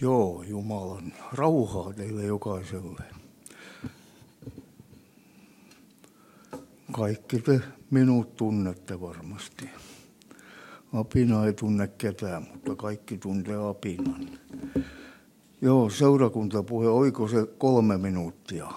Joo, Jumalan rauhaa teille jokaiselle. Kaikki te minut tunnette varmasti. Apina ei tunne ketään, mutta kaikki tuntee apinan. Joo, seurakuntapuhe, oiko se kolme minuuttia?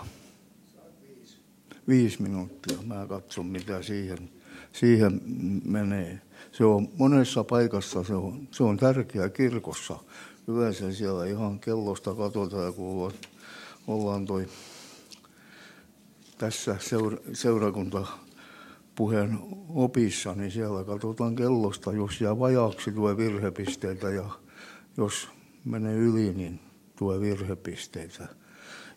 Viisi minuuttia. Mä katson, mitä siihen, siihen menee. Se on monessa paikassa, se on, se on tärkeä kirkossa. Yleensä siellä ihan kellosta katsotaan, kun ollaan toi tässä seura, seurakunta puheen opissa, niin siellä katsotaan kellosta, jos jää vajaaksi tuo virhepisteitä ja jos menee yli, niin tuo virhepisteitä.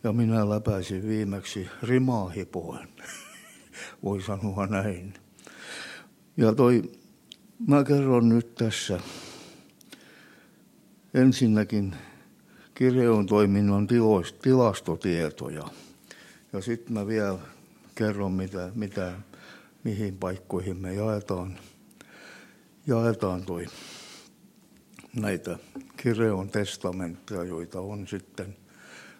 Ja minä läpäisin viimeksi rimaahipoen, voi sanoa näin. Ja toi, mä kerron nyt tässä ensinnäkin kirjoon toiminnan tilastotietoja. Ja sitten mä vielä kerron, mitä, mitä mihin paikkoihin me jaetaan, jaetaan toi, näitä Kireon testamentteja, joita on sitten.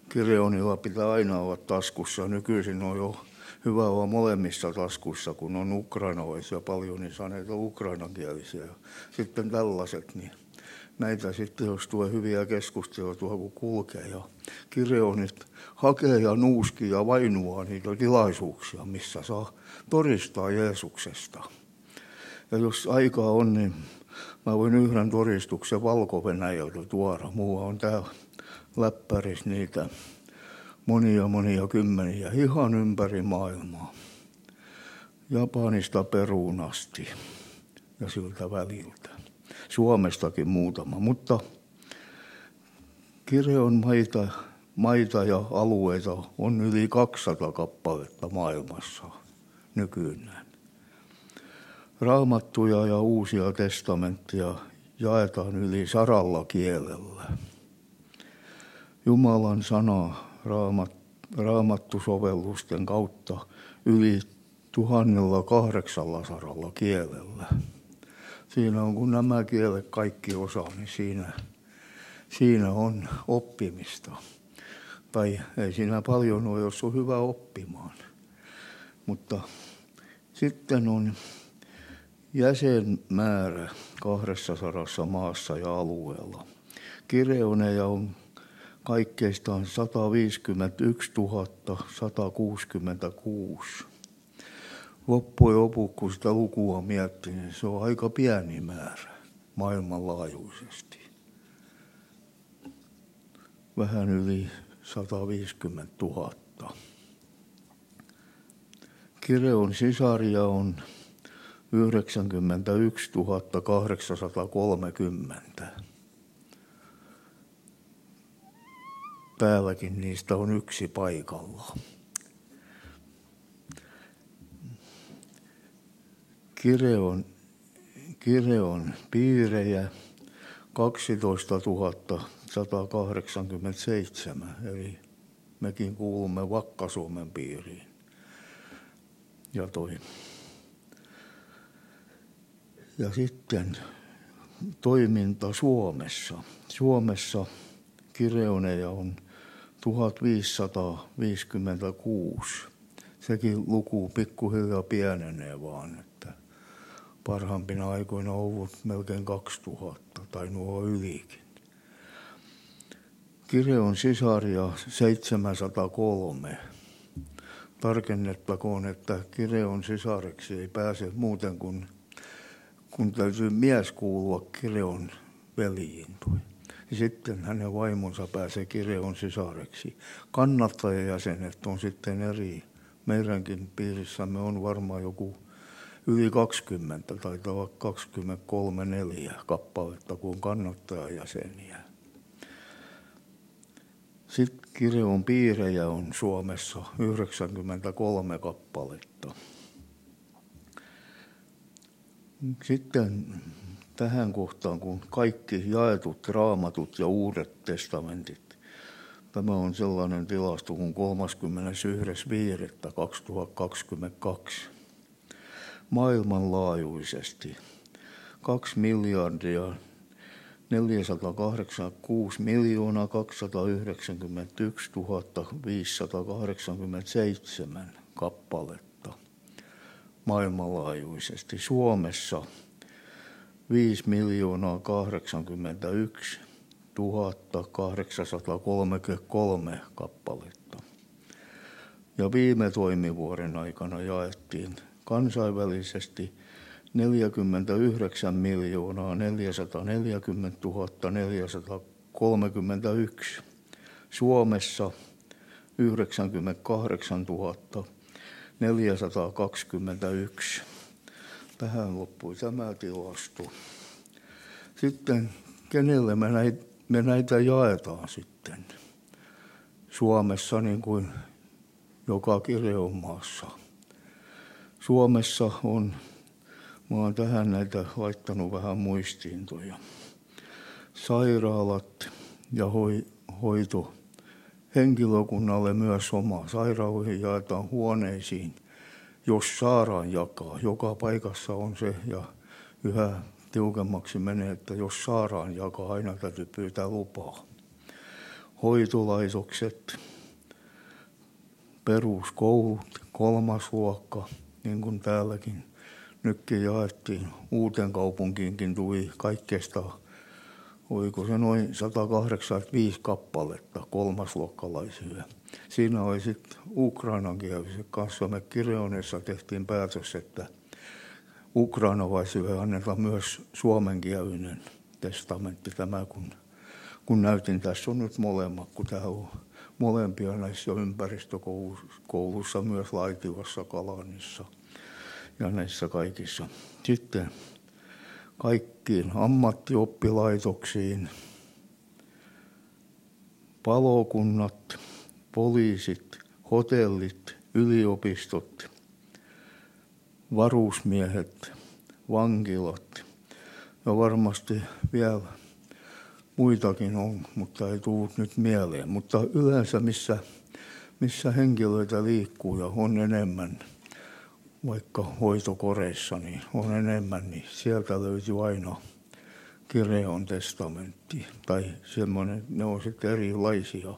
Kireonilla pitää aina olla taskussa. Nykyisin on jo hyvä olla molemmissa taskuissa, kun on ukrainalaisia paljon, niin saa näitä ukrainankielisiä. Sitten tällaiset, niin näitä sitten, jos tulee hyviä keskusteluja kun kulkee. Ja kirjoonit hakee ja nuuskii ja vainua niitä tilaisuuksia, missä saa todistaa Jeesuksesta. Ja jos aikaa on, niin mä voin yhden todistuksen valko tuoda. Mulla on täällä läppärissä niitä monia monia kymmeniä ihan ympäri maailmaa. Japanista Peruun asti ja siltä väliltä. Suomestakin muutama, mutta kirjon maita, maita ja alueita on yli 200 kappaletta maailmassa nykyään. Raamattuja ja uusia testamentteja jaetaan yli saralla kielellä. Jumalan sana raamat, raamattusovellusten kautta yli tuhannella kahdeksalla saralla kielellä. Siinä on, kun nämä kielet kaikki osaa, niin siinä, siinä on oppimista. Tai ei siinä paljon ole, jos on hyvä oppimaan. Mutta sitten on jäsenmäärä 200 maassa ja alueella. Kireoneja on kaikkeistaan 151 166. Loppujen lopuksi, kun sitä lukua miettii, niin se on aika pieni määrä maailmanlaajuisesti. Vähän yli 150 000. Kireon sisaria on 91 830. Päälläkin niistä on yksi paikalla. Kireon, Kireon piirejä 12 187, eli mekin kuulumme Vakka-Suomen piiriin ja toi. Ja sitten toiminta Suomessa. Suomessa kireuneja on 1556. Sekin luku pikkuhiljaa pienenee vaan, että parhaimpina aikoina ollut melkein 2000 tai nuo ylikin. Kireon sisaria 703 tarkennettakoon, että Kireon sisareksi ei pääse muuten kuin kun täytyy mies kuulua Kireon veljiin. Ja sitten hänen vaimonsa pääsee Kireon sisareksi. Kannattajajäsenet on sitten eri. Meidänkin piirissämme on varmaan joku yli 20, taitaa olla 23-4 kappaletta, kun on kannattajajäseniä. Sitten kirjon piirejä on Suomessa 93 kappaletta. Sitten tähän kohtaan, kun kaikki jaetut raamatut ja uudet testamentit, tämä on sellainen tilasto kuin 31.5.2022 maailmanlaajuisesti 2 miljardia 486 miljoonaa 291 587 kappaletta maailmanlaajuisesti. Suomessa 5 miljoonaa 81 1833 kappaletta. Ja viime toimivuoden aikana jaettiin kansainvälisesti 49 miljoonaa 440 431. Suomessa 98 421. Tähän loppui tämä tilasto. Sitten kenelle me näitä, me näitä jaetaan sitten? Suomessa niin kuin joka kirjomaassa. Suomessa on Mä oon tähän näitä laittanut vähän muistiintoja. Sairaalat ja hoi, hoito henkilökunnalle myös oma. Sairaaloihin jaetaan huoneisiin, jos saadaan jakaa. Joka paikassa on se ja yhä tiukemmaksi menee, että jos saadaan jakaa, aina täytyy pyytää lupaa. Hoitolaitokset, peruskoulut, kolmas luokka, niin kuin täälläkin – nytkin jaettiin. Uuteen kaupunkiinkin tuli kaikkeesta, oliko se noin 185 kappaletta kolmasluokkalaisille. Siinä oli sitten Ukrainan kieliset kanssa. Me Kireonessa tehtiin päätös, että ukrainalaisille annetaan myös suomenkielinen testamentti tämä, kun, kun näytin. Tässä on nyt molemmat, kun tämä on molempia näissä ympäristökoulussa, myös Laitilassa, Kalanissa – ja näissä kaikissa. Sitten kaikkiin ammattioppilaitoksiin, palokunnat, poliisit, hotellit, yliopistot, varusmiehet, vankilat ja varmasti vielä muitakin on, mutta ei tullut nyt mieleen. Mutta yleensä missä, missä henkilöitä liikkuu ja on enemmän – vaikka hoitokoreissa niin on enemmän, niin sieltä löytyy aina Kireon testamentti. Tai semmoinen, ne on sitten erilaisia,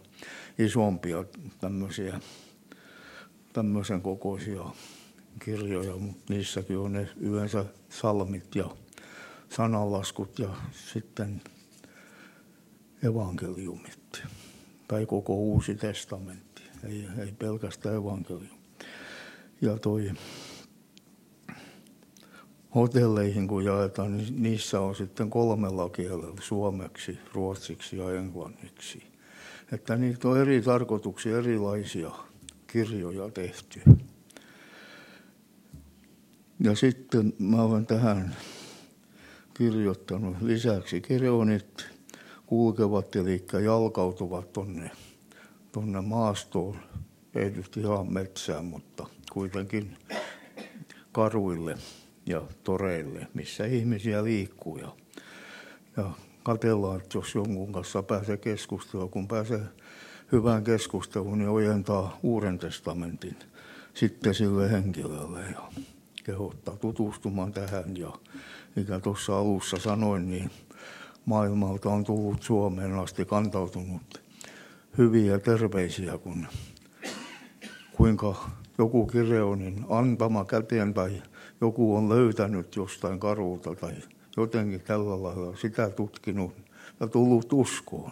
isompia tämmöisiä, tämmöisen kokoisia kirjoja, mutta niissäkin on ne yleensä salmit ja sananlaskut ja sitten evankeliumit. Tai koko uusi testamentti, ei, ei pelkästään evankeliumi. Ja toi hotelleihin kun jaetaan, niin niissä on sitten kolmella kielellä, suomeksi, ruotsiksi ja englanniksi. Että niitä on eri tarkoituksia, erilaisia kirjoja tehty. Ja sitten mä olen tähän kirjoittanut lisäksi kirjoonit kulkevat eli jalkautuvat tonne, tonne maastoon, ei nyt ihan metsään, mutta kuitenkin karuille ja toreille, missä ihmisiä liikkuu. Ja, ja katsellaan, että jos jonkun kanssa pääsee keskusteluun, kun pääsee hyvään keskusteluun, niin ojentaa Uuden testamentin sitten sille henkilölle ja kehottaa tutustumaan tähän. Ja mikä tuossa alussa sanoin, niin maailmalta on tullut Suomeen asti kantautunut hyviä terveisiä, kun kuinka joku kirjaunin antama käteen tai joku on löytänyt jostain karulta tai jotenkin tällä lailla sitä tutkinut ja tullut uskoon.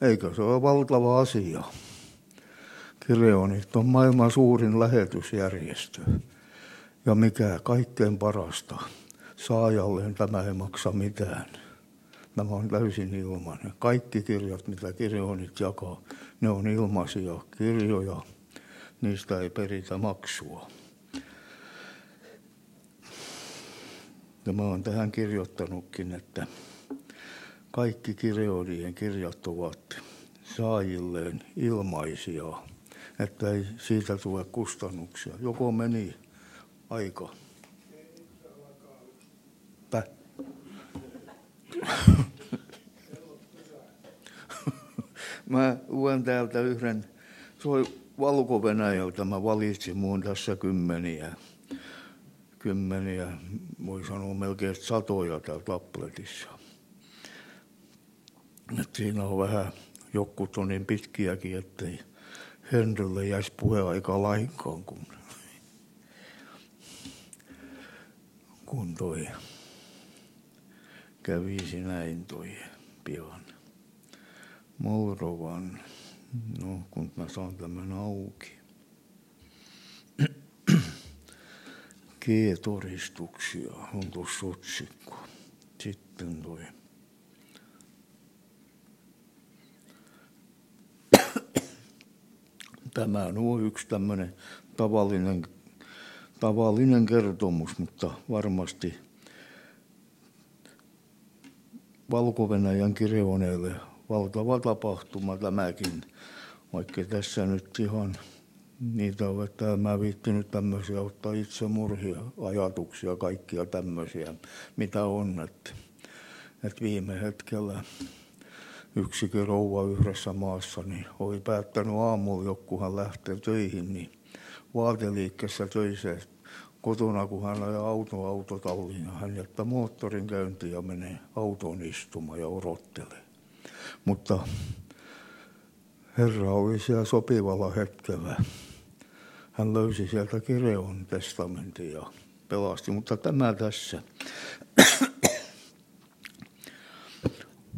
Eikö se ole valtava asia? Kireonit on maailman suurin lähetysjärjestö. Ja mikä kaikkein parasta, saajalleen tämä ei maksa mitään. Tämä on täysin ilmainen. Kaikki kirjat, mitä kirjoonit jakaa, ne on ilmaisia kirjoja. Niistä ei peritä maksua. Ja mä oon tähän kirjoittanutkin, että kaikki kirjoilien kirjat ovat saajilleen ilmaisia, että ei siitä tule kustannuksia. Joko meni aika. Pä. Mä luen täältä yhden, se oli Valko-Venäjältä, mä valitsin muun tässä kymmeniä kymmeniä, voi sanoa melkein satoja täällä Tapletissa. että siinä on vähän jotkut on niin pitkiäkin, ettei Henrylle jäisi puheaika lainkaan, kun, kun toi kävisi näin toi pian. Mourovan, no kun mä saan tämän auki. G-todistuksia on tuossa otsikko. Sitten toi Tämä on yksi tämmöinen tavallinen, tavallinen kertomus, mutta varmasti valko kirjoneille valtava tapahtuma tämäkin, vaikka tässä nyt ihan niitä on, että mä viittinyt tämmöisiä ottaa itsemurhia, ajatuksia, kaikkia tämmöisiä, mitä on. Että, että viime hetkellä yksikin rouva yhdessä maassa, niin oli päättänyt aamulla, jokkuhan lähtee töihin, niin vaateliikkeessä töissä kotona, kun hän ajaa auto autotalliin, hän jättää moottorin käyntiin ja menee autoon istumaan ja odottelee. Mutta Herra oli siellä sopivalla hetkellä. Hän löysi sieltä Kireon testamentin ja pelasti, mutta tämä tässä.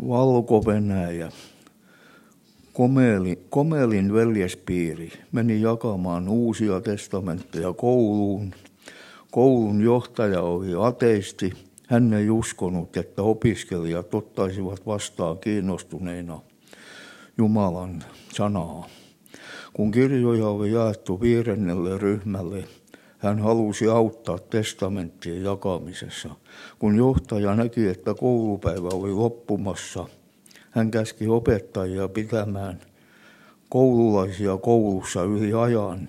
Valko-Venäjä, Komeli, Komelin veljespiiri meni jakamaan uusia testamentteja kouluun. Koulun johtaja oli ateisti. Hän ei uskonut, että opiskelijat ottaisivat vastaan kiinnostuneina Jumalan sanaa. Kun kirjoja oli jaettu viidennelle ryhmälle, hän halusi auttaa testamenttien jakamisessa. Kun johtaja näki, että koulupäivä oli loppumassa, hän käski opettajia pitämään koululaisia koulussa yli ajan,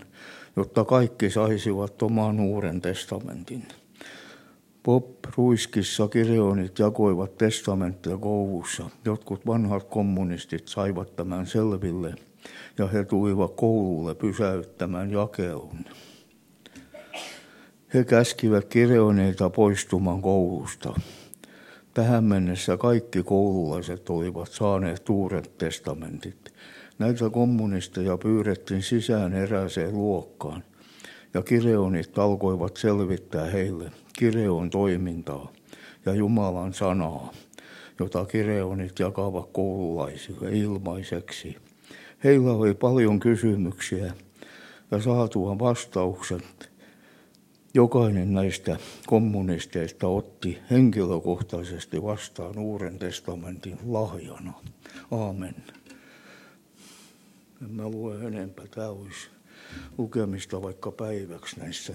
jotta kaikki saisivat oman uuden testamentin. Bob Ruiskissa kirjoonit jakoivat testamentteja koulussa. Jotkut vanhat kommunistit saivat tämän selville ja he tulivat koululle pysäyttämään jakelun. He käskivät kirjoneita poistumaan koulusta. Tähän mennessä kaikki koululaiset olivat saaneet uudet testamentit. Näitä kommunisteja pyydettiin sisään erääseen luokkaan, ja kireonit alkoivat selvittää heille kireon toimintaa ja Jumalan sanaa, jota kireonit jakavat koululaisille ilmaiseksi. Heillä oli paljon kysymyksiä ja saatuaan vastaukset Jokainen näistä kommunisteista otti henkilökohtaisesti vastaan Uuden testamentin lahjana. Aamen. En mä lue enempää. Tämä olisi lukemista vaikka päiväksi näissä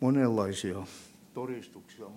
monenlaisia. Todistuksia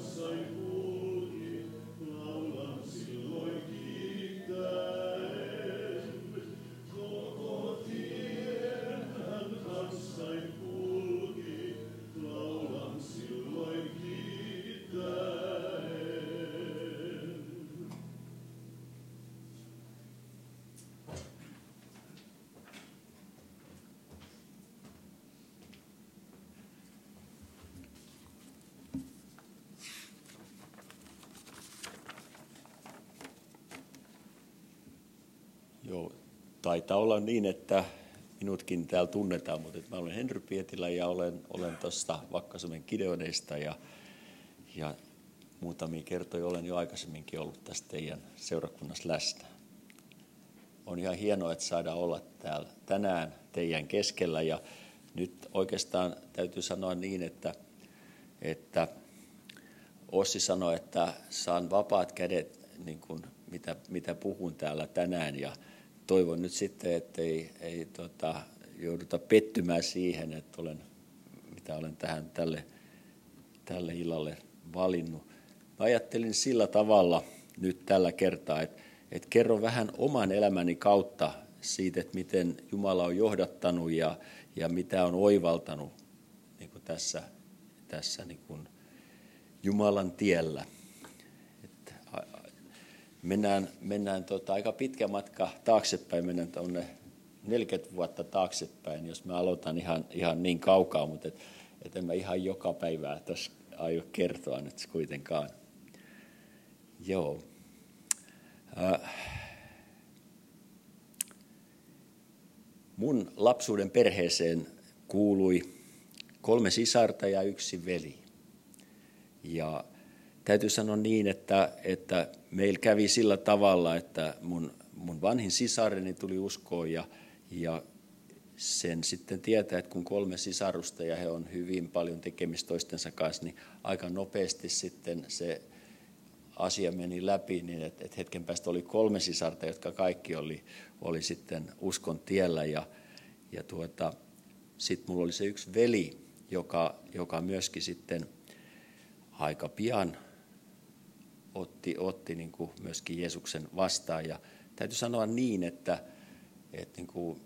so maailmassa. taitaa olla niin, että minutkin täällä tunnetaan, mutta mä olen Henry Pietilä ja olen, olen tuosta Vakkasamen Kideoneista ja, ja muutamia kertoja olen jo aikaisemminkin ollut tästä teidän seurakunnassa läsnä. On ihan hienoa, että saadaan olla täällä tänään teidän keskellä ja nyt oikeastaan täytyy sanoa niin, että, että Ossi sanoi, että saan vapaat kädet, niin kuin mitä, mitä puhun täällä tänään ja toivon nyt sitten, että ei, ei tota, jouduta pettymään siihen, että olen, mitä olen tähän tälle, tälle illalle valinnut. Mä ajattelin sillä tavalla nyt tällä kertaa, että, että kerron vähän oman elämäni kautta siitä, että miten Jumala on johdattanut ja, ja mitä on oivaltanut niin kuin tässä, tässä niin kuin Jumalan tiellä. Mennään mennään tota, aika pitkä matka taaksepäin, mennään tuonne 40 vuotta taaksepäin, jos mä aloitan ihan, ihan niin kaukaa, mutta et, et en mä ihan joka päivää tässä aio kertoa nyt kuitenkaan. Joo. Äh. Mun lapsuuden perheeseen kuului kolme sisarta ja yksi veli. Ja täytyy sanoa niin, että, että meillä kävi sillä tavalla, että mun, mun vanhin sisareni tuli uskoon ja, ja sen sitten tietää, että kun kolme sisarusta ja he on hyvin paljon tekemistä toistensa kanssa, niin aika nopeasti sitten se asia meni läpi, niin että, että hetken päästä oli kolme sisarta, jotka kaikki oli, oli sitten uskon tiellä ja, ja tuota, sitten mulla oli se yksi veli, joka, joka myöskin sitten aika pian otti, otti niin kuin myöskin Jeesuksen vastaan. Ja täytyy sanoa niin, että, että niin kuin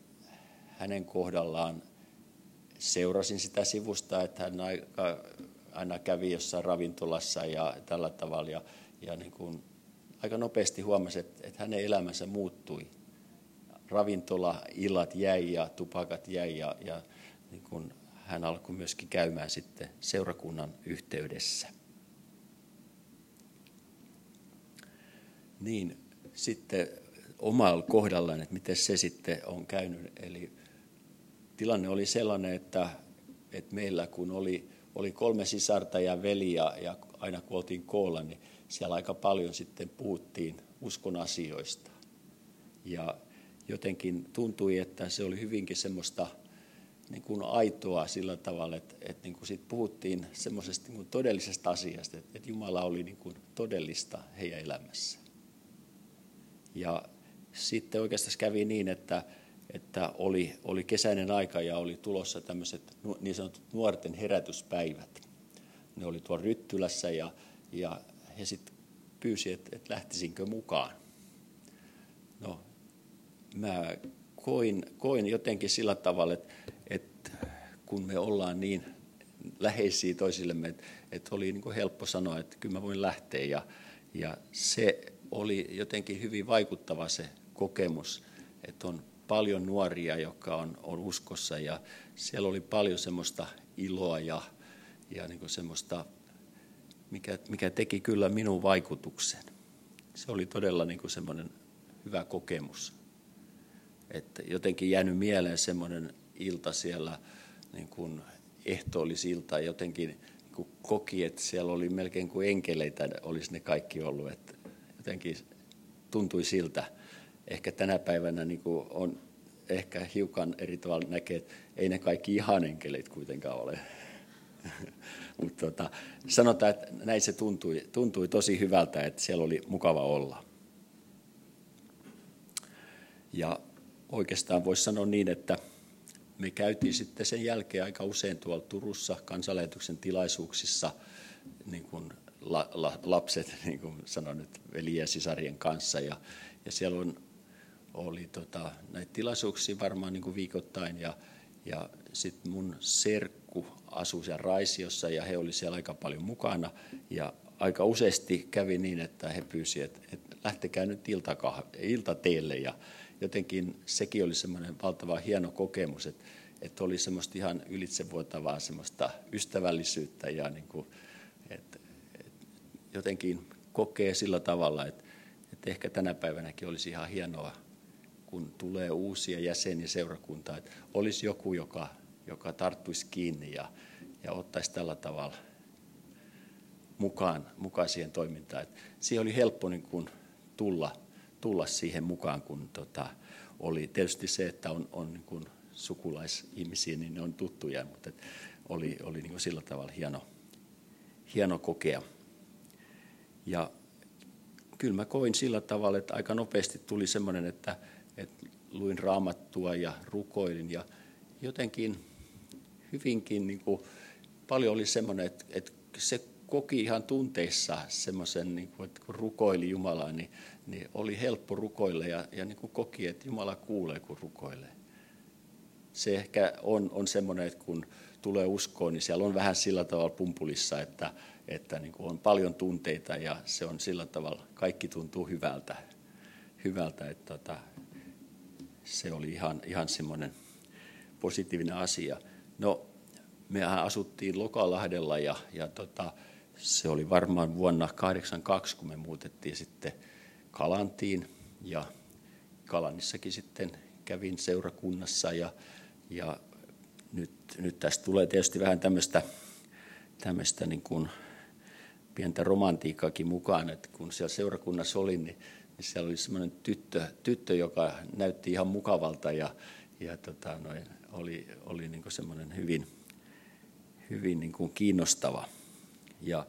hänen kohdallaan seurasin sitä sivusta, että hän aika, aina kävi jossain ravintolassa ja tällä tavalla. Ja, ja niin kuin aika nopeasti huomasi, että, että hänen elämänsä muuttui. Ravintola, illat jäi ja tupakat jäi ja, ja niin kuin hän alkoi myöskin käymään sitten seurakunnan yhteydessä. Niin sitten omalla kohdallaan, että miten se sitten on käynyt. Eli tilanne oli sellainen, että, että meillä kun oli, oli kolme sisarta ja veli ja, ja aina kun oltiin koolla, niin siellä aika paljon sitten puhuttiin uskon asioista. Ja jotenkin tuntui, että se oli hyvinkin semmoista niin kuin aitoa sillä tavalla, että, että niin kuin siitä puhuttiin semmoisesta niin kuin todellisesta asiasta, että, että Jumala oli niin kuin todellista heidän elämässä. Ja sitten oikeastaan kävi niin, että, että oli, oli kesäinen aika ja oli tulossa tämmöiset niin sanotut nuorten herätyspäivät. Ne oli tuolla Ryttylässä ja, ja he sitten pyysi, että, että lähtisinkö mukaan. No, mä koin, koin jotenkin sillä tavalla, että, että kun me ollaan niin läheisiä toisillemme, että, että oli niin kuin helppo sanoa, että kyllä mä voin lähteä. Ja, ja se oli jotenkin hyvin vaikuttava se kokemus, että on paljon nuoria, jotka on, on uskossa ja siellä oli paljon semmoista iloa ja, ja niin semmoista, mikä, mikä teki kyllä minun vaikutuksen. Se oli todella niin semmoinen hyvä kokemus. Että jotenkin jäänyt mieleen semmoinen ilta siellä, niin kuin ehtoollisilta, jotenkin niin kuin koki, että siellä oli melkein kuin enkeleitä, olisi ne kaikki ollut. Että jotenkin tuntui siltä. Ehkä tänä päivänä niin kuin on ehkä hiukan eri tavalla näkee, että ei ne kaikki ihan enkeleet kuitenkaan ole. Mutta tota, sanotaan, että näin se tuntui, tuntui tosi hyvältä, että siellä oli mukava olla. Ja oikeastaan voisi sanoa niin, että me käytiin sitten sen jälkeen aika usein tuolla Turussa kansanlähetyksen tilaisuuksissa niin kuin la, la, lapset, niin kuin sanon nyt, veli ja sisarien kanssa. Ja, ja siellä on, oli tota, näitä tilaisuuksia varmaan niin kuin viikoittain. Ja, ja sitten mun serkku asui siellä Raisiossa ja he olivat siellä aika paljon mukana. Ja aika useasti kävi niin, että he pyysivät, että, että lähtekää nyt iltateelle. Ja jotenkin sekin oli semmoinen valtava hieno kokemus, että, että oli semmoista ihan ylitsevuotavaa semmoista ystävällisyyttä ja niin kuin, jotenkin kokee sillä tavalla, että, että ehkä tänä päivänäkin olisi ihan hienoa, kun tulee uusia jäseniä seurakuntaa, että olisi joku, joka, joka tarttuisi kiinni ja, ja ottaisi tällä tavalla mukaan, mukaan siihen toimintaan. Et siihen oli helppo niin kuin tulla, tulla siihen mukaan, kun tota, oli tietysti se, että on, on niin kuin sukulaisihmisiä, niin ne on tuttuja, mutta oli, oli niin sillä tavalla hieno, hieno kokea. Ja kyllä mä koin sillä tavalla, että aika nopeasti tuli semmoinen, että, että luin raamattua ja rukoilin ja jotenkin hyvinkin niin kuin, paljon oli semmoinen, että, että se koki ihan tunteissa semmoisen, niin kuin, että kun rukoili Jumalaa, niin, niin oli helppo rukoilla ja, ja niin kuin koki, että Jumala kuulee, kun rukoilee. Se ehkä on, on semmoinen, että kun tulee uskoon, niin siellä on vähän sillä tavalla pumpulissa, että, että niin kuin on paljon tunteita ja se on sillä tavalla, kaikki tuntuu hyvältä, hyvältä että tota, se oli ihan, ihan semmoinen positiivinen asia. No, mehän asuttiin Lokalahdella ja, ja tota, se oli varmaan vuonna 1982, kun me muutettiin sitten Kalantiin ja Kalanissakin sitten kävin seurakunnassa ja, ja nyt, nyt tästä tulee tietysti vähän tämmöistä, tämmöistä niin kuin pientä romantiikkaakin mukaan, että kun siellä seurakunnassa olin, niin, niin siellä oli semmoinen tyttö, tyttö, joka näytti ihan mukavalta ja, ja tota, noin, oli, oli niin kuin semmoinen hyvin, hyvin niin kuin kiinnostava. Ja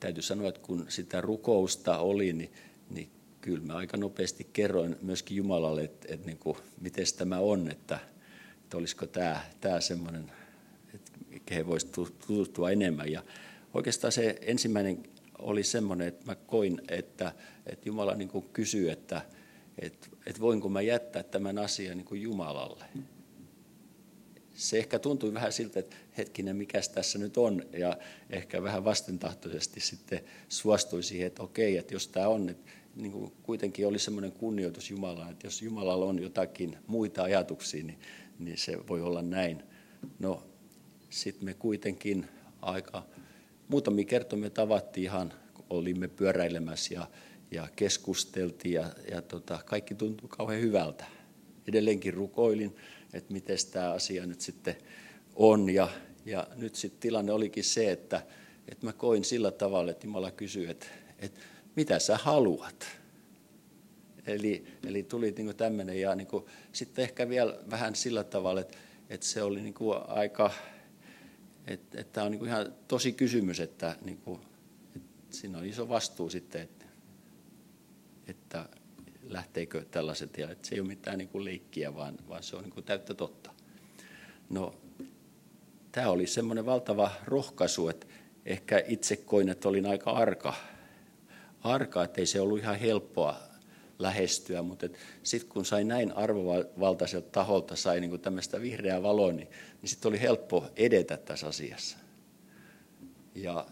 täytyy sanoa, että kun sitä rukousta oli, niin, niin kyllä mä aika nopeasti kerroin myöskin Jumalalle, että, että niin kuin, miten tämä on, että, että olisiko tämä, tämä semmoinen, että kehen voisi tutustua enemmän. Ja oikeastaan se ensimmäinen oli semmoinen, että mä koin, että, että Jumala niin kuin kysyy, että, että, että voinko mä jättää tämän asian niin kuin Jumalalle se ehkä tuntui vähän siltä, että hetkinen, mikä tässä nyt on, ja ehkä vähän vastentahtoisesti sitten suostui siihen, että okei, että jos tämä on, että niin kuin kuitenkin oli semmoinen kunnioitus Jumalaa, että jos Jumalalla on jotakin muita ajatuksia, niin, niin se voi olla näin. No, sitten me kuitenkin aika, muutamia kertoja me tavattiin ihan, olimme pyöräilemässä ja, ja keskusteltiin, ja, ja tota, kaikki tuntui kauhean hyvältä. Edelleenkin rukoilin, että miten tämä asia nyt sitten on. Ja, ja nyt sitten tilanne olikin se, että, että mä koin sillä tavalla, että Jumala kysyi, että, että mitä sä haluat? Eli, eli tuli niin tämmöinen ja niin kuin, sitten ehkä vielä vähän sillä tavalla, että, että se oli niin aika, että, että tämä on niin ihan tosi kysymys, että, niin kuin, että siinä on iso vastuu sitten, että, että lähteekö tällaiset, ja että se ei ole mitään niin kuin leikkiä, vaan, vaan se on niin kuin täyttä totta. No, tämä oli semmoinen valtava rohkaisu, että ehkä itse koin, että olin aika arka, arka että ei se ollut ihan helppoa lähestyä, mutta sitten kun sai näin arvovaltaiselta taholta, sai niin tämmöistä vihreää valoa, niin, niin sitten oli helppo edetä tässä asiassa. Ja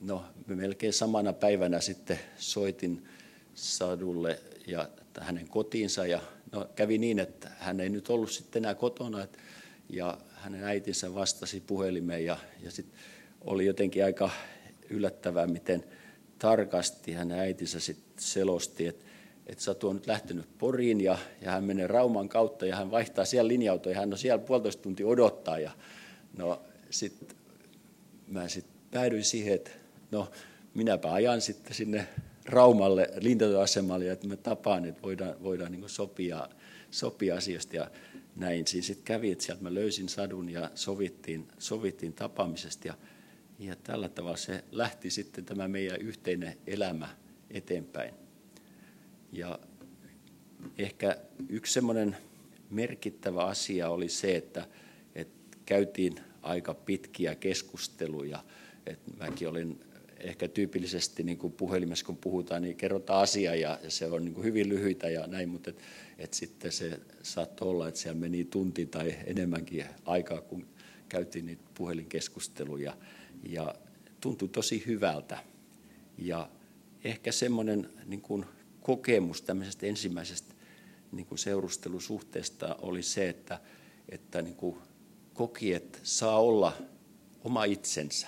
no, me melkein samana päivänä sitten soitin Sadulle ja hänen kotiinsa. Ja no, kävi niin, että hän ei nyt ollut sitten enää kotona, et, ja hänen äitinsä vastasi puhelimeen ja, ja sitten oli jotenkin aika yllättävää, miten tarkasti hänen äitinsä sitten selosti, että että Satu on nyt lähtenyt Poriin ja, ja hän menee Rauman kautta ja hän vaihtaa siellä linja ja hän on siellä puolitoista tuntia odottaa. Ja, no sitten mä sitten päädyin siihen, että no minäpä ajan sitten sinne Raumalle lintatyöasemalle, että me tapaan, että voidaan, voidaan niin sopia, sopia asiasta. Ja näin siis sitten kävi, että sieltä mä löysin sadun ja sovittiin, sovittiin tapaamisesta. Ja, ja tällä tavalla se lähti sitten tämä meidän yhteinen elämä eteenpäin. Ja ehkä yksi semmoinen merkittävä asia oli se, että, että käytiin aika pitkiä keskusteluja. Että mäkin olin ehkä tyypillisesti niin kuin puhelimessa kun puhutaan, niin kerrotaan asia ja, se on niin kuin hyvin lyhyitä ja näin, mutta et, et sitten se saattoi olla, että siellä meni tunti tai enemmänkin aikaa, kun käytiin niitä puhelinkeskusteluja ja tuntui tosi hyvältä. Ja ehkä semmoinen niin kuin kokemus tämmöisestä ensimmäisestä niin kuin seurustelusuhteesta oli se, että, että niin kuin koki, että saa olla oma itsensä.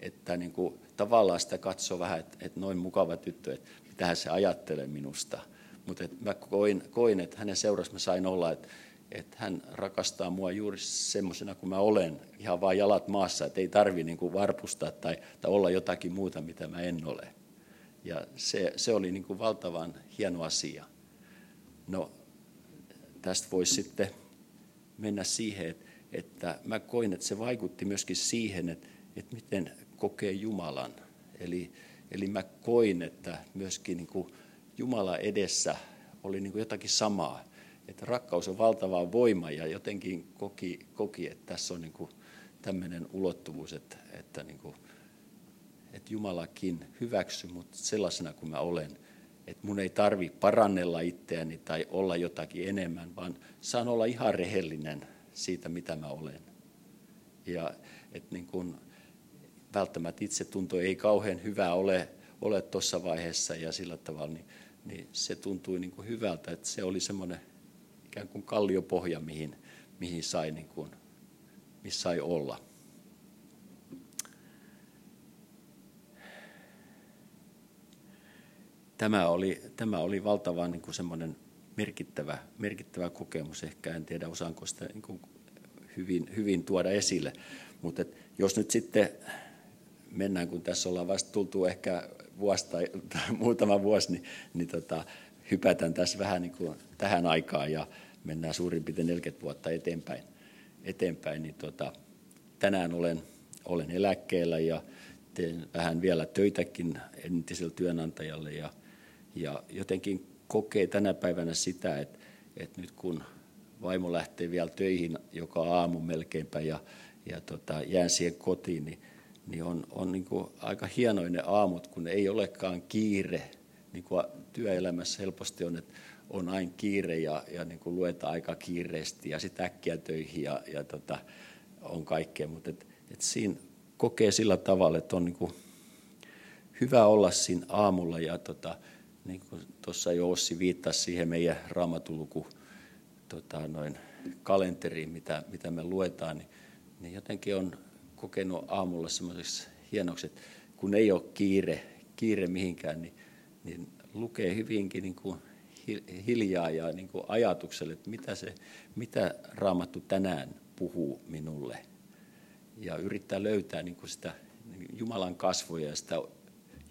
Että niin kuin tavallaan sitä katsoo vähän, että, että noin mukava tyttö, että mitähän se ajattelee minusta. mutta mä koin, koin, että hänen seurassa mä sain olla, että, että hän rakastaa mua juuri semmoisena kuin mä olen, ihan vaan jalat maassa, että ei tarvi niin kuin varpustaa tai, tai olla jotakin muuta, mitä mä en ole. Ja se, se oli niin kuin valtavan hieno asia. No, tästä voisi sitten mennä siihen, että, mä koin, että se vaikutti myöskin siihen, että, että miten kokee Jumalan. Eli, eli mä koin, että myöskin niin kuin Jumala edessä oli niin kuin jotakin samaa. Että rakkaus on valtava voima ja jotenkin koki, koki että tässä on niin kuin tämmöinen ulottuvuus, että, että, niin kuin, että Jumalakin hyväksy mut sellaisena kuin mä olen. Että mun ei tarvi parannella itseäni tai olla jotakin enemmän, vaan saan olla ihan rehellinen siitä, mitä mä olen. Ja että niin kuin, välttämättä itsetunto ei kauhean hyvä ole, ole tuossa vaiheessa ja sillä tavalla, niin, niin se tuntui niin kuin hyvältä, että se oli semmoinen ikään kuin kalliopohja, mihin, mihin sai, niin kuin, missä sai olla. Tämä oli, tämä oli valtavan niin kuin semmoinen merkittävä, merkittävä kokemus. Ehkä en tiedä, osaanko sitä niin kuin hyvin, hyvin tuoda esille. Mutta jos nyt sitten mennään, kun tässä ollaan vasta tultu ehkä vuosi tai, tai muutama vuosi, niin, niin tota, hypätään tässä vähän niin kuin tähän aikaan ja mennään suurin piirtein 40 vuotta eteenpäin. eteenpäin niin tota, tänään olen, olen eläkkeellä ja teen vähän vielä töitäkin entiselle työnantajalle ja, ja jotenkin kokee tänä päivänä sitä, että, että nyt kun vaimo lähtee vielä töihin joka aamu melkeinpä ja, ja tota, jään siihen kotiin, niin niin on, on niin kuin aika hienoinen ne aamut, kun ei olekaan kiire. Niin kuin työelämässä helposti on, että on aina kiire ja, ja niin kuin luetaan aika kiireesti ja sitten äkkiä töihin ja, ja tota, on kaikkea. Mutta et, et siinä kokee sillä tavalla, että on niin kuin hyvä olla siinä aamulla ja tota, niin kuin tuossa jo Ossi viittasi siihen meidän raamatuluku tota, noin kalenteriin, mitä, mitä me luetaan, niin, niin jotenkin on kokenut aamulla semmoiseksi hienoksi, että kun ei ole kiire, kiire mihinkään, niin, niin lukee hyvinkin niin kuin hiljaa ja niin kuin ajatukselle, että mitä, se, mitä Raamattu tänään puhuu minulle. Ja yrittää löytää niin kuin sitä Jumalan kasvoja ja sitä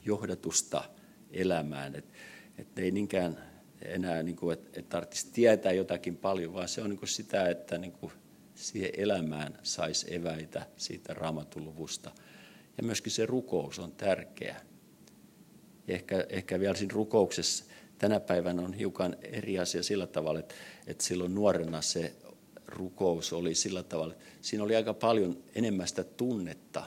johdatusta elämään. Että et ei niinkään enää, niin kuin, että et tarvitsisi tietää jotakin paljon, vaan se on niin kuin sitä, että niin kuin siihen elämään saisi eväitä siitä raamatuluvusta. Ja myöskin se rukous on tärkeä. Ehkä, ehkä vielä siinä rukouksessa tänä päivänä on hiukan eri asia sillä tavalla, että, että silloin nuorena se rukous oli sillä tavalla, että siinä oli aika paljon enemmän sitä tunnetta.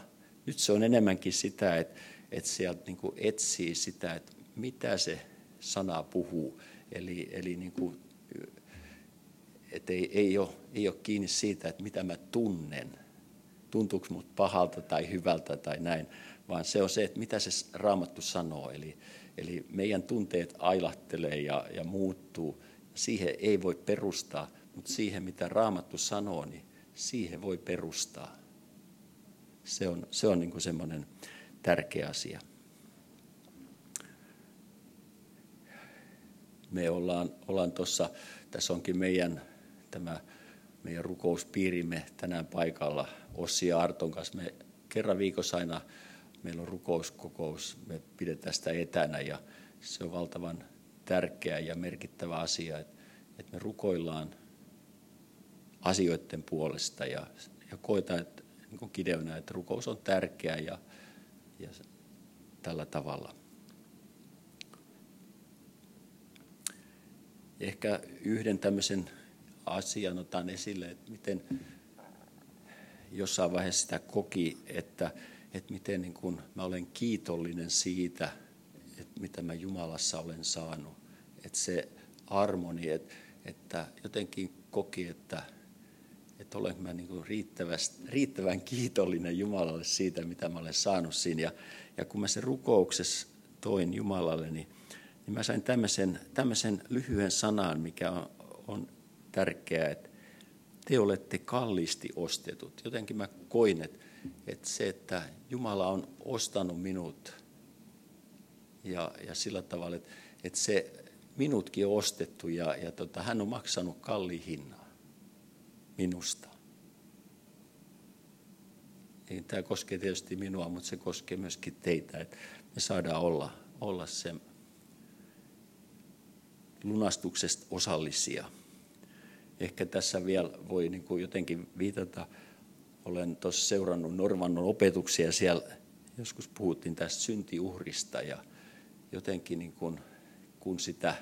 Nyt se on enemmänkin sitä, että, että sieltä niin kuin etsii sitä, että mitä se sana puhuu. Eli, eli niin kuin että ei, ei, ole, ei ole kiinni siitä, että mitä mä tunnen, tuntuuko mut pahalta tai hyvältä tai näin, vaan se on se, että mitä se raamattu sanoo. Eli, eli meidän tunteet ailahtelee ja, ja muuttuu. Siihen ei voi perustaa, mutta siihen, mitä raamattu sanoo, niin siihen voi perustaa. Se on, se on niin semmoinen tärkeä asia. Me ollaan, ollaan tuossa, tässä onkin meidän tämä meidän rukouspiirimme tänään paikalla Ossi ja Arton kanssa. Me kerran viikossa aina meillä on rukouskokous, me pidetään sitä etänä ja se on valtavan tärkeä ja merkittävä asia, että, että me rukoillaan asioiden puolesta ja, ja koetaan, että niin kuin Kideona, että rukous on tärkeä ja, ja tällä tavalla. Ehkä yhden tämmöisen asian otan esille, että miten jossain vaiheessa sitä koki, että, että miten niin kuin mä olen kiitollinen siitä, että mitä mä Jumalassa olen saanut. Että se harmoni, että, että jotenkin koki, että, että olen mä niin riittävän kiitollinen Jumalalle siitä, mitä mä olen saanut siinä. Ja, ja kun mä sen rukouksessa toin Jumalalle, niin, niin mä sain tämmöisen, tämmöisen lyhyen sanan, mikä on, on tärkeää, että te olette kalliisti ostetut. Jotenkin mä koin, että, että se, että Jumala on ostanut minut ja, ja sillä tavalla, että, että se, minutkin on ostettu ja, ja tota, hän on maksanut kalli hinnan minusta. Niin tämä koskee tietysti minua, mutta se koskee myöskin teitä, että me saadaan olla, olla sen lunastuksesta osallisia. Ehkä tässä vielä voi niin kuin jotenkin viitata, olen tuossa seurannut Normannon opetuksia, siellä joskus puhuttiin tästä syntiuhrista ja jotenkin niin kuin, kun sitä,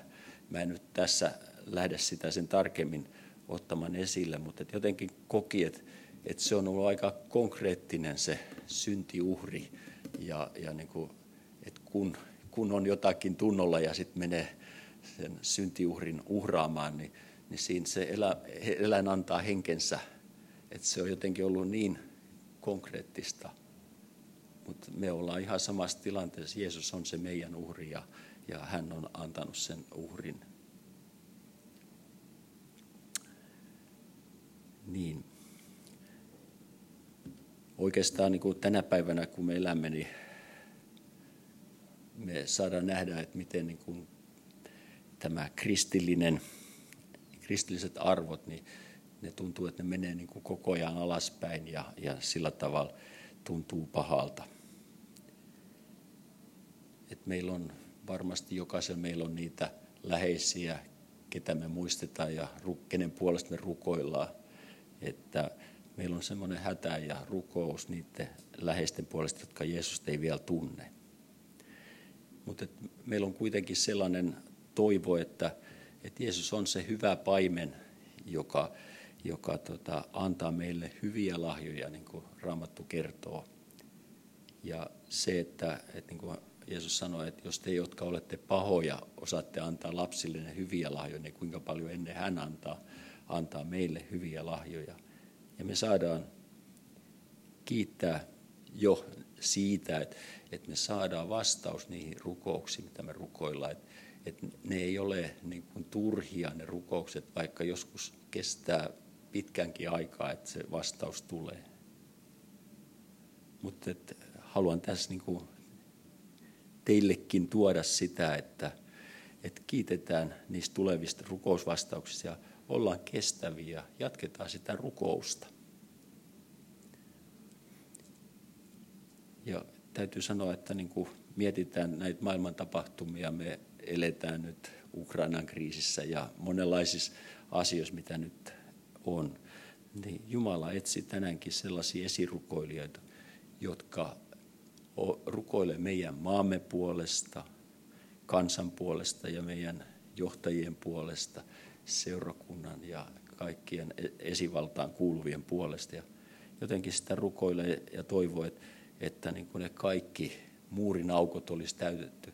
mä en nyt tässä lähde sitä sen tarkemmin ottamaan esille, mutta et jotenkin koki, että, että se on ollut aika konkreettinen se syntiuhri ja, ja niin kuin, että kun, kun on jotakin tunnolla ja sitten menee sen syntiuhrin uhraamaan, niin, niin siinä se elä, eläin antaa henkensä. Että se on jotenkin ollut niin konkreettista. Mutta me ollaan ihan samassa tilanteessa. Jeesus on se meidän uhri ja, ja hän on antanut sen uhrin. Niin. Oikeastaan niin kuin tänä päivänä, kun me elämme, niin me saadaan nähdä, että miten niin kuin tämä kristillinen, kristilliset arvot, niin ne tuntuu, että ne menee niin kuin koko ajan alaspäin ja, ja sillä tavalla tuntuu pahalta. Et meillä on varmasti jokaisella meillä on niitä läheisiä, ketä me muistetaan ja kenen puolesta me rukoillaan. Että meillä on semmoinen hätä ja rukous niiden läheisten puolesta, jotka Jeesus ei vielä tunne. Mutta meillä on kuitenkin sellainen toivo, että, että Jeesus on se hyvä paimen, joka, joka tota, antaa meille hyviä lahjoja, niin kuin Raamattu kertoo. Ja se, että, että niin kuin Jeesus sanoi, että jos te, jotka olette pahoja, osaatte antaa lapsille hyviä lahjoja, niin kuinka paljon ennen hän antaa, antaa meille hyviä lahjoja. Ja me saadaan kiittää jo siitä, että, että me saadaan vastaus niihin rukouksiin, mitä me rukoillaan. Että että ne ei ole niin kuin turhia ne rukoukset, vaikka joskus kestää pitkänkin aikaa, että se vastaus tulee. Mutta haluan tässä niin kuin teillekin tuoda sitä, että, että kiitetään niistä tulevista rukousvastauksista ja ollaan kestäviä ja jatketaan sitä rukousta. Ja täytyy sanoa, että niin kuin mietitään näitä maailman tapahtumia, me eletään nyt Ukrainan kriisissä ja monenlaisissa asioissa, mitä nyt on, niin Jumala etsi tänäänkin sellaisia esirukoilijoita, jotka rukoilee meidän maamme puolesta, kansan puolesta ja meidän johtajien puolesta, seurakunnan ja kaikkien e-, esivaltaan kuuluvien puolesta. Ja jotenkin sitä rukoilee ja toivoo, että, että niin kuin ne kaikki muurin aukot olisi täytetty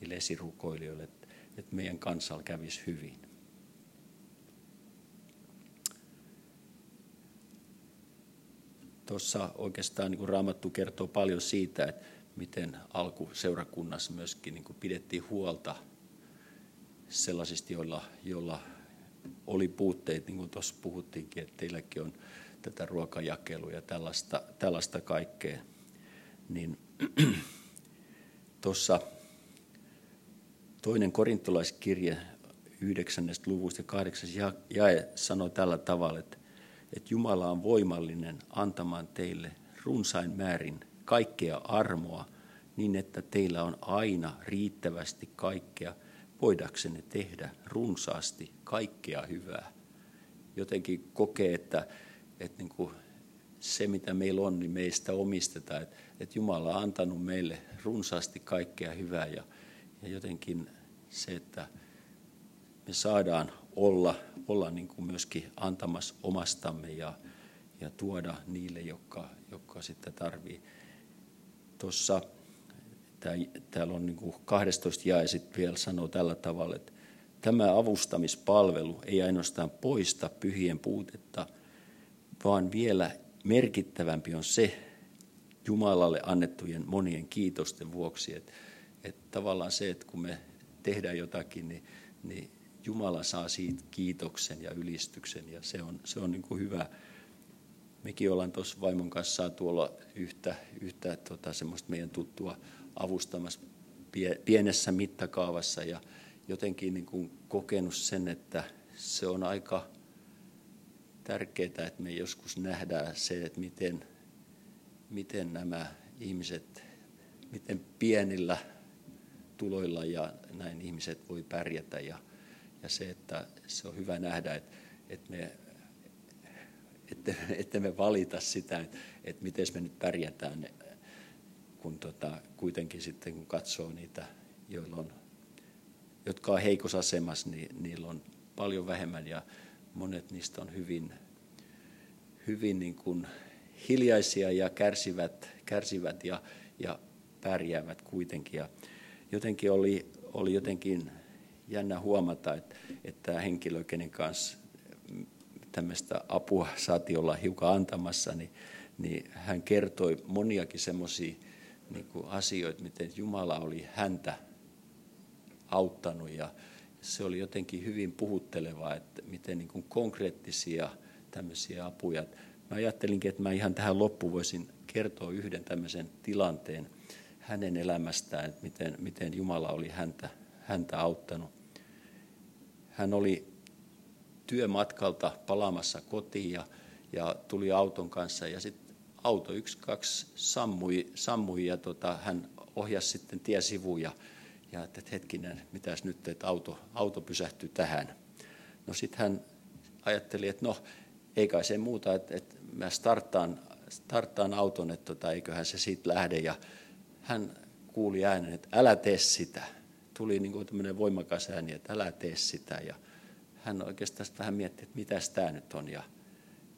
niille esirukoilijoille, että, että meidän kansalla kävisi hyvin. Tuossa oikeastaan niin kuin Raamattu kertoo paljon siitä, että miten alkuseurakunnassa myöskin niin kuin pidettiin huolta sellaisista, joilla, joilla oli puutteet, niin kuin tuossa puhuttiinkin, että teilläkin on tätä ruokajakelua ja tällaista, tällaista kaikkea. Niin tuossa Toinen korintolaiskirje 9. luvusta 8. jae sanoo tällä tavalla, että, että Jumala on voimallinen antamaan teille runsain määrin kaikkea armoa, niin että teillä on aina riittävästi kaikkea, voidaksenne tehdä runsaasti kaikkea hyvää. Jotenkin kokee, että, että niin kuin se mitä meillä on, niin meistä omistetaan. Että, että Jumala on antanut meille runsaasti kaikkea hyvää ja, ja jotenkin se, että me saadaan olla, olla niin kuin myöskin antamassa omastamme ja, ja tuoda niille, jotka, jotka sitten tarvii. Tuossa täällä on niin kuin 12 jae sitten vielä sanoo tällä tavalla, että tämä avustamispalvelu ei ainoastaan poista pyhien puutetta, vaan vielä merkittävämpi on se Jumalalle annettujen monien kiitosten vuoksi, että että tavallaan se, että kun me tehdään jotakin, niin, niin Jumala saa siitä kiitoksen ja ylistyksen ja se on, se on niin kuin hyvä. Mekin ollaan tuossa vaimon kanssa saatu olla yhtä, yhtä tota, semmoista meidän tuttua avustamassa pienessä mittakaavassa ja, jotenkin niin kuin kokenut sen, että se on aika tärkeää, että me joskus nähdään se, että miten, miten nämä ihmiset, miten pienillä tuloilla ja näin ihmiset voi pärjätä. Ja, ja se, että se on hyvä nähdä, että, että me että, että me valita sitä, että, että miten me nyt pärjätään, kun tota, kuitenkin sitten kun katsoo niitä, joilla on, jotka on heikossa asemassa, niin niillä on paljon vähemmän ja monet niistä on hyvin, hyvin niin kuin hiljaisia ja kärsivät, kärsivät ja, ja pärjäävät kuitenkin. Ja jotenkin oli, oli jotenkin jännä huomata, että, että tämä henkilö, kenen kanssa tämmöistä apua saatiin olla hiukan antamassa, niin, niin hän kertoi moniakin semmoisia niin asioita, miten Jumala oli häntä auttanut ja se oli jotenkin hyvin puhuttelevaa, että miten niin kuin konkreettisia tämmöisiä apuja. Mä ajattelinkin, että mä ihan tähän loppuun voisin kertoa yhden tämmöisen tilanteen hänen elämästään, että miten, miten Jumala oli häntä, häntä auttanut. Hän oli työmatkalta palaamassa kotiin ja, ja tuli auton kanssa ja sitten auto yksi, kaksi sammui, sammui ja tota, hän ohjasi sitten tiesivuja ja että hetkinen, mitäs nyt, että auto, auto pysähtyi tähän. No sitten hän ajatteli, että no ei kai se muuta, että, että mä starttaan, starttaan auton, että tota, eiköhän se siitä lähde ja hän kuuli äänen, että älä tee sitä. Tuli niin kuin tämmöinen voimakas ääni, että älä tee sitä ja hän oikeastaan vähän mietti, että mitä tämä nyt on. Ja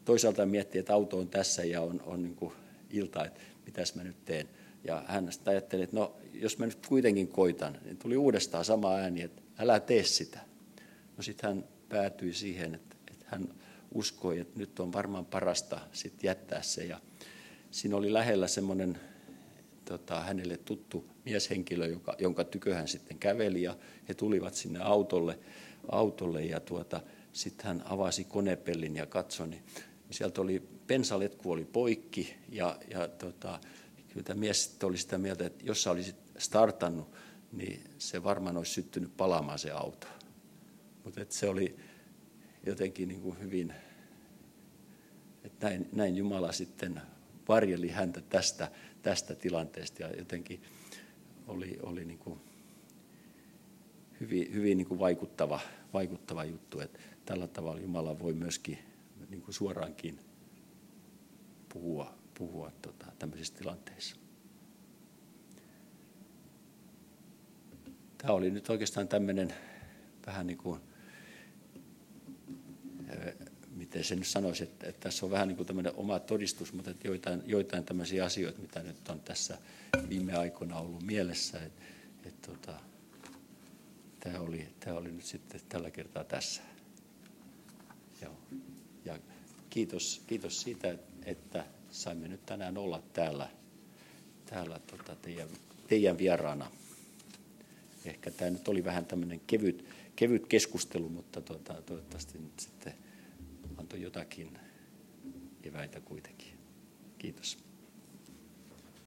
toisaalta mietti, että auto on tässä ja on, on niin kuin ilta, että mitäs mä nyt teen. Ja hän sitten ajatteli, että no, jos mä nyt kuitenkin koitan, niin tuli uudestaan sama ääni, että älä tee sitä. No sitten hän päätyi siihen, että, että hän uskoi, että nyt on varmaan parasta sit jättää se. Ja siinä oli lähellä semmoinen tota, hänelle tuttu mieshenkilö, joka, jonka tykö hän sitten käveli ja he tulivat sinne autolle autolle ja tuota, sitten hän avasi konepellin ja katsoi, niin sieltä oli pensaletku oli poikki ja, ja tota, kyllä tämä mies oli sitä mieltä, että jos sä olisit startannut, niin se varmaan olisi syttynyt palaamaan se auto. Mutta se oli jotenkin niin kuin hyvin, että näin, näin Jumala sitten varjeli häntä tästä, tästä tilanteesta ja jotenkin oli, oli niin kuin hyvin, hyvin niin kuin vaikuttava, vaikuttava juttu, että tällä tavalla Jumala voi myöskin niin kuin suoraankin puhua, puhua tota, tämmöisissä tilanteissa. Tämä oli nyt oikeastaan tämmöinen vähän niin kuin, miten se nyt sanoisi, että, että tässä on vähän niin kuin tämmöinen oma todistus, mutta että joitain, joitain tämmöisiä asioita, mitä nyt on tässä viime aikoina ollut mielessä, että, että, että tämä oli, tämä oli nyt sitten tällä kertaa tässä. Joo. Ja kiitos, kiitos siitä, että saimme nyt tänään olla täällä, täällä tota teidän, teidän vieraana. Ehkä tämä nyt oli vähän tämmöinen kevyt, kevyt keskustelu, mutta tota, toivottavasti nyt sitten antoi jotakin eväitä kuitenkin. Kiitos.